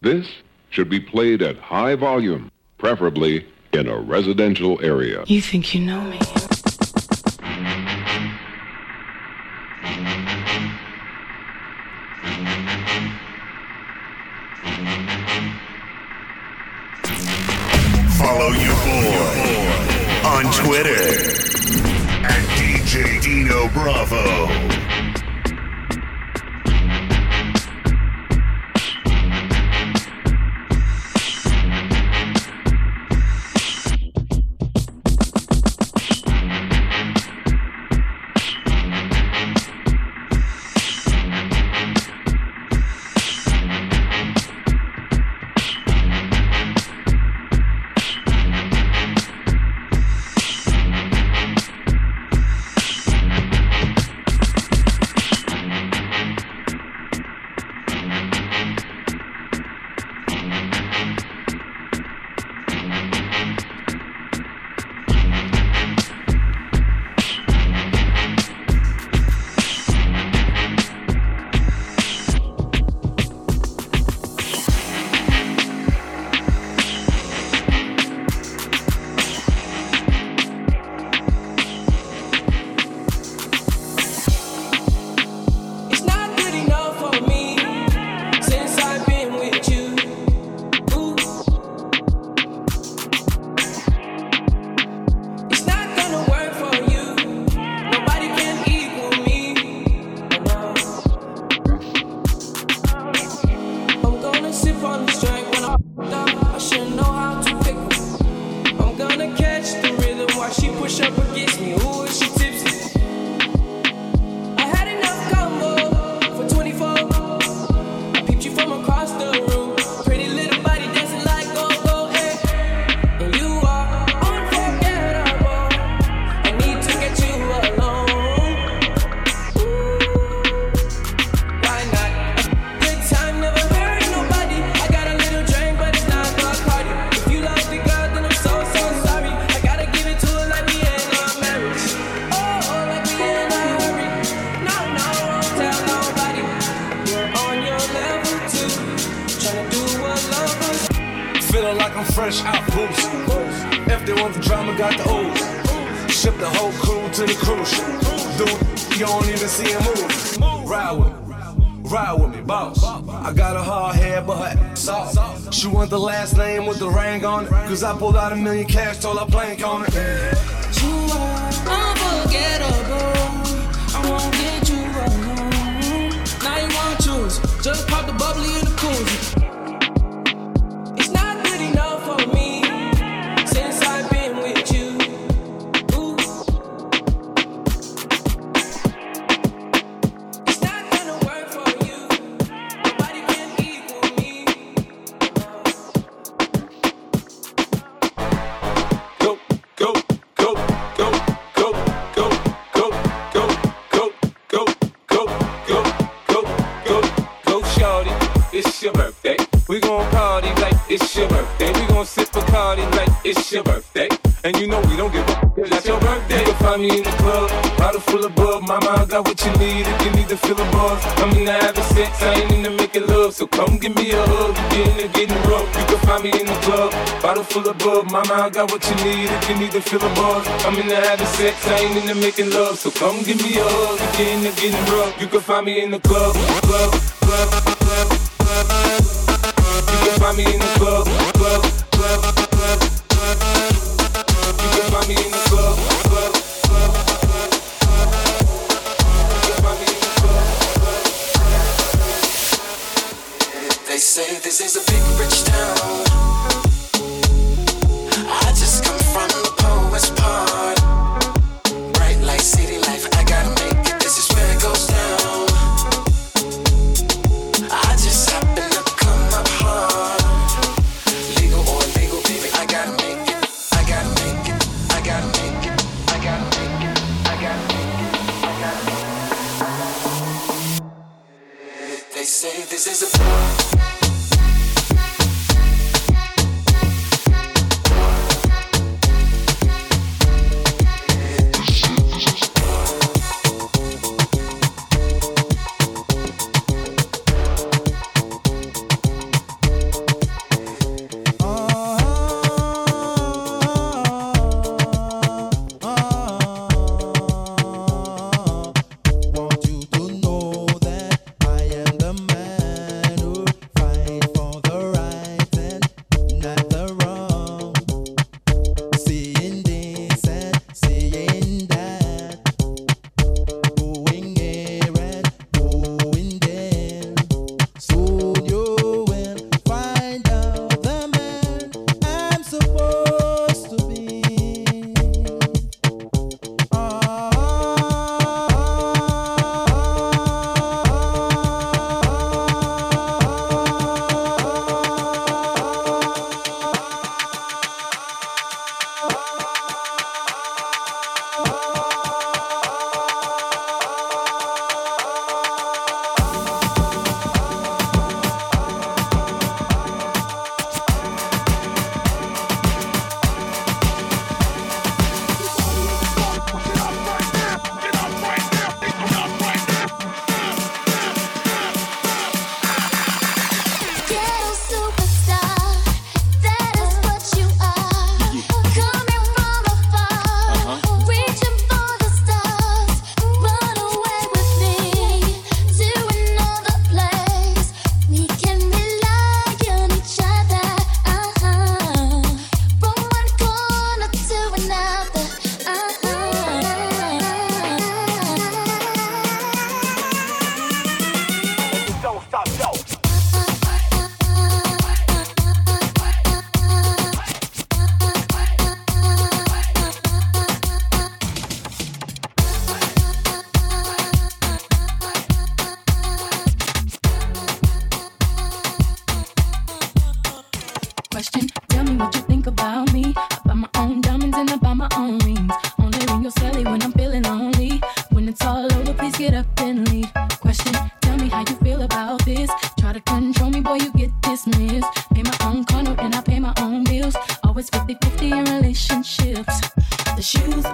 This should be played at high volume, preferably in a residential area. You think you know me? Cause I got a hard head, but soft. She wants the last name with the ring on it. 'Cause I pulled out a million cash, told her blank on it. You are unforgettable. I won't get you alone. Now you want to choose. Just pop the bubbly in the koozie. full of bug. Mama, I got what you need if you need to feel a buzz. I'm into having sex, I ain't into making love. So come give me a hug if you're into getting rough. You can find me in the club, club, club, club, club. You can find me in the club, club, club, club, club. Tell me what you think about me. I buy my own diamonds and I buy my own rings. Only ring your celly when I'm feeling lonely. When it's all over, please get up and leave. Question, tell me how you feel about this. Try to control me, boy, you get dismissed. Pay my own condo and I pay my own bills. Always 50 50 in relationships. The shoes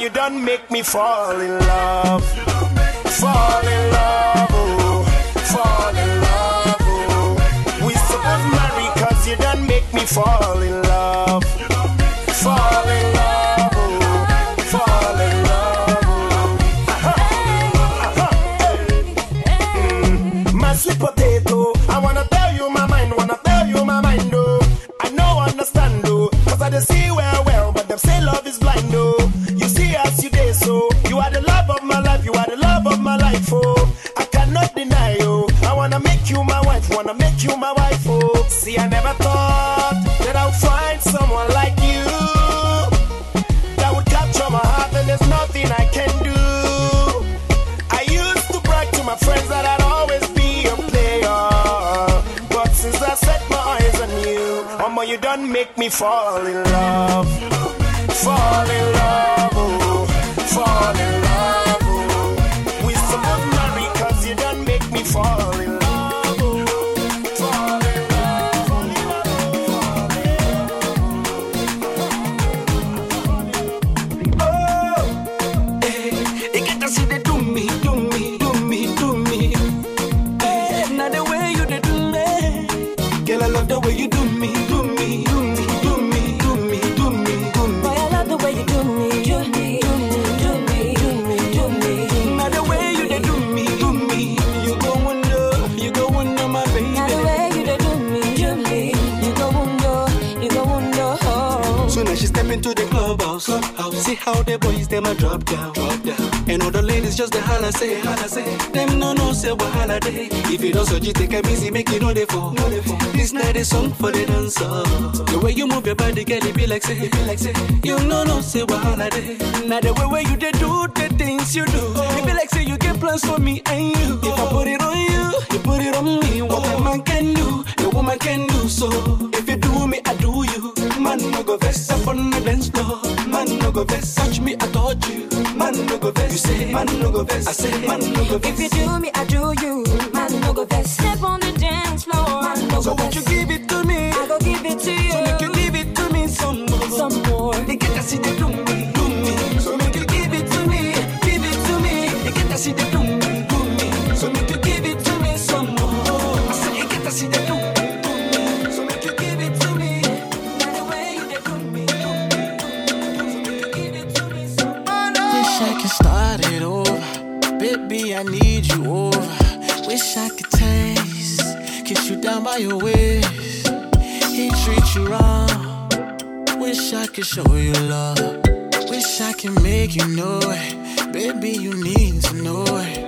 you done make me fall in love. Fall in love, oh. Fall in love, oh. We supposed marry cause you done make me fall in love. Fall in love, wanna make you my wife, oh. See, I never thought that I would find someone like you that would capture my heart, and there's nothing I can do. I used to brag to my friends that I'd always be a player. But since I set my eyes on you, Mama, you done make me fall in love. Just say, say. Them no no say what holiday. If you don't so you take a easy, make it know they fall. This night is song for the dancer. The way you move your body, girl, it be like say, it be like say. You no no say what holiday. Now the way where you they do the things you do. It be like say you get plans for me and you. If I put it on you, you put it on me. What a man can do, no woman can do so. If you do me, I do you. Man, no go vest up on the dance floor. Man, no go vest. Touch me, I touch you. Man, no go vest. You say, man, no go vest. I say, man, no go vest. If you do me, I do you. Man, no go vest. Step on the dance floor. Man, no go vest. So won't you give it to me? I go give it to you. So make you give it to me some more. Some more. They get to see the could show you love. Wish I could make you know it. Baby, you need to know it.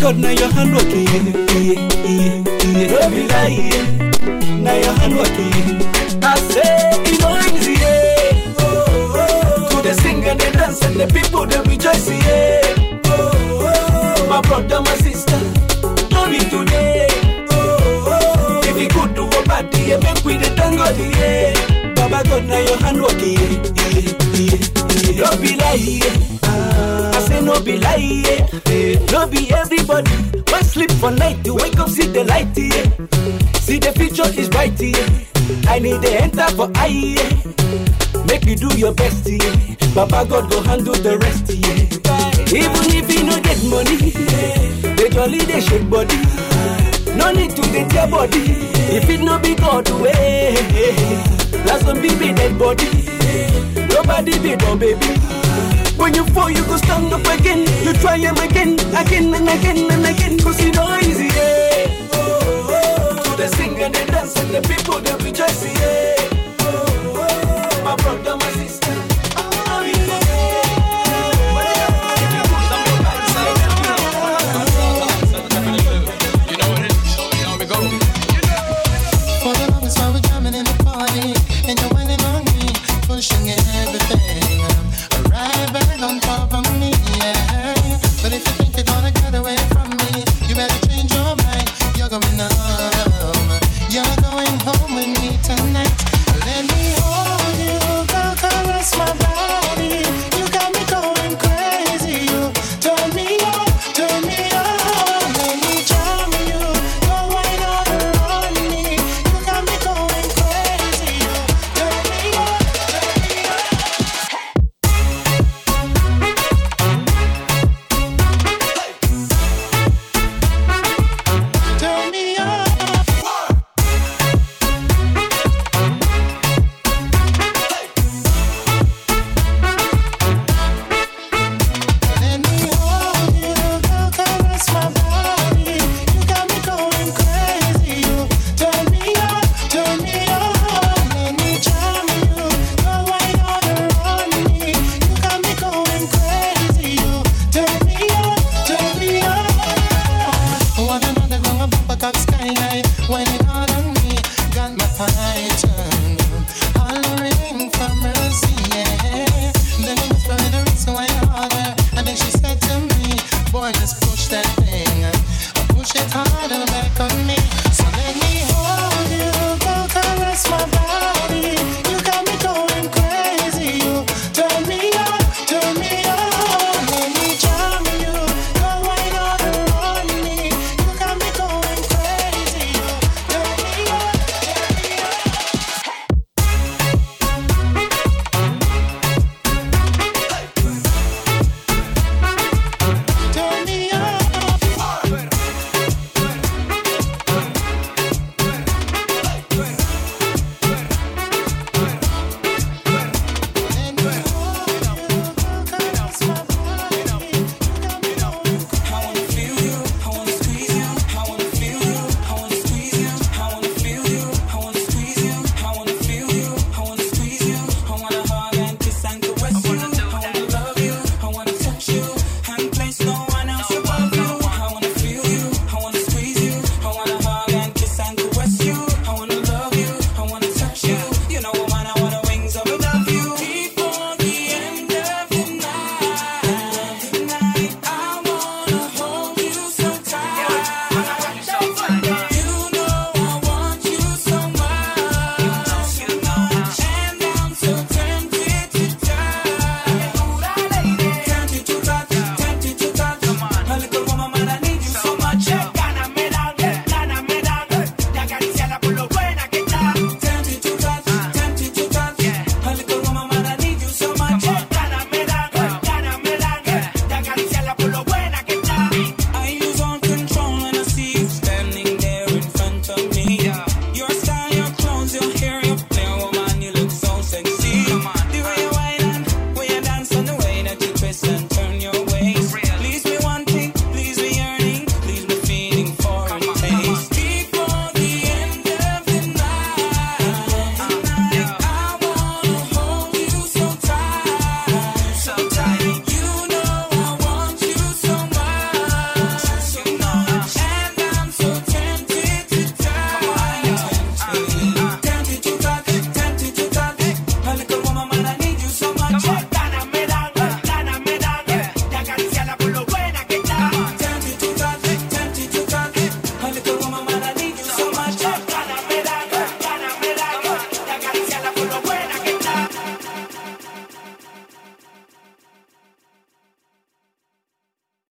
God, now your hand working. Don't be lying. Now your hand working. I say, it no easy. Yeah. Oh, oh, oh. To the sing and the dance and the people they rejoice. Oh, oh, oh. My brother, my sister, be today. Oh, oh, oh. If you good to a party, yeah, we the tango. Yeah. Baba God, now your hand working. Don't be lying. I no be lie, yeah. Eh, No be everybody. When sleep for night, you wake up, see the light, yeah. See the future is bright, yeah. I need the enter for eye, yeah. Make you do your best, yeah. Papa God go handle the rest, yeah. Even if you no get money, yeah. they jolly they shake body. No need to get your body. If it no be God way, when be be dead body. Nobody be no baby. When you fall, you go stand up again. You try him again, again and again and again. Cause it's not easy, yeah. Oh, oh, oh. To the sing and the dance and the people they rejoice,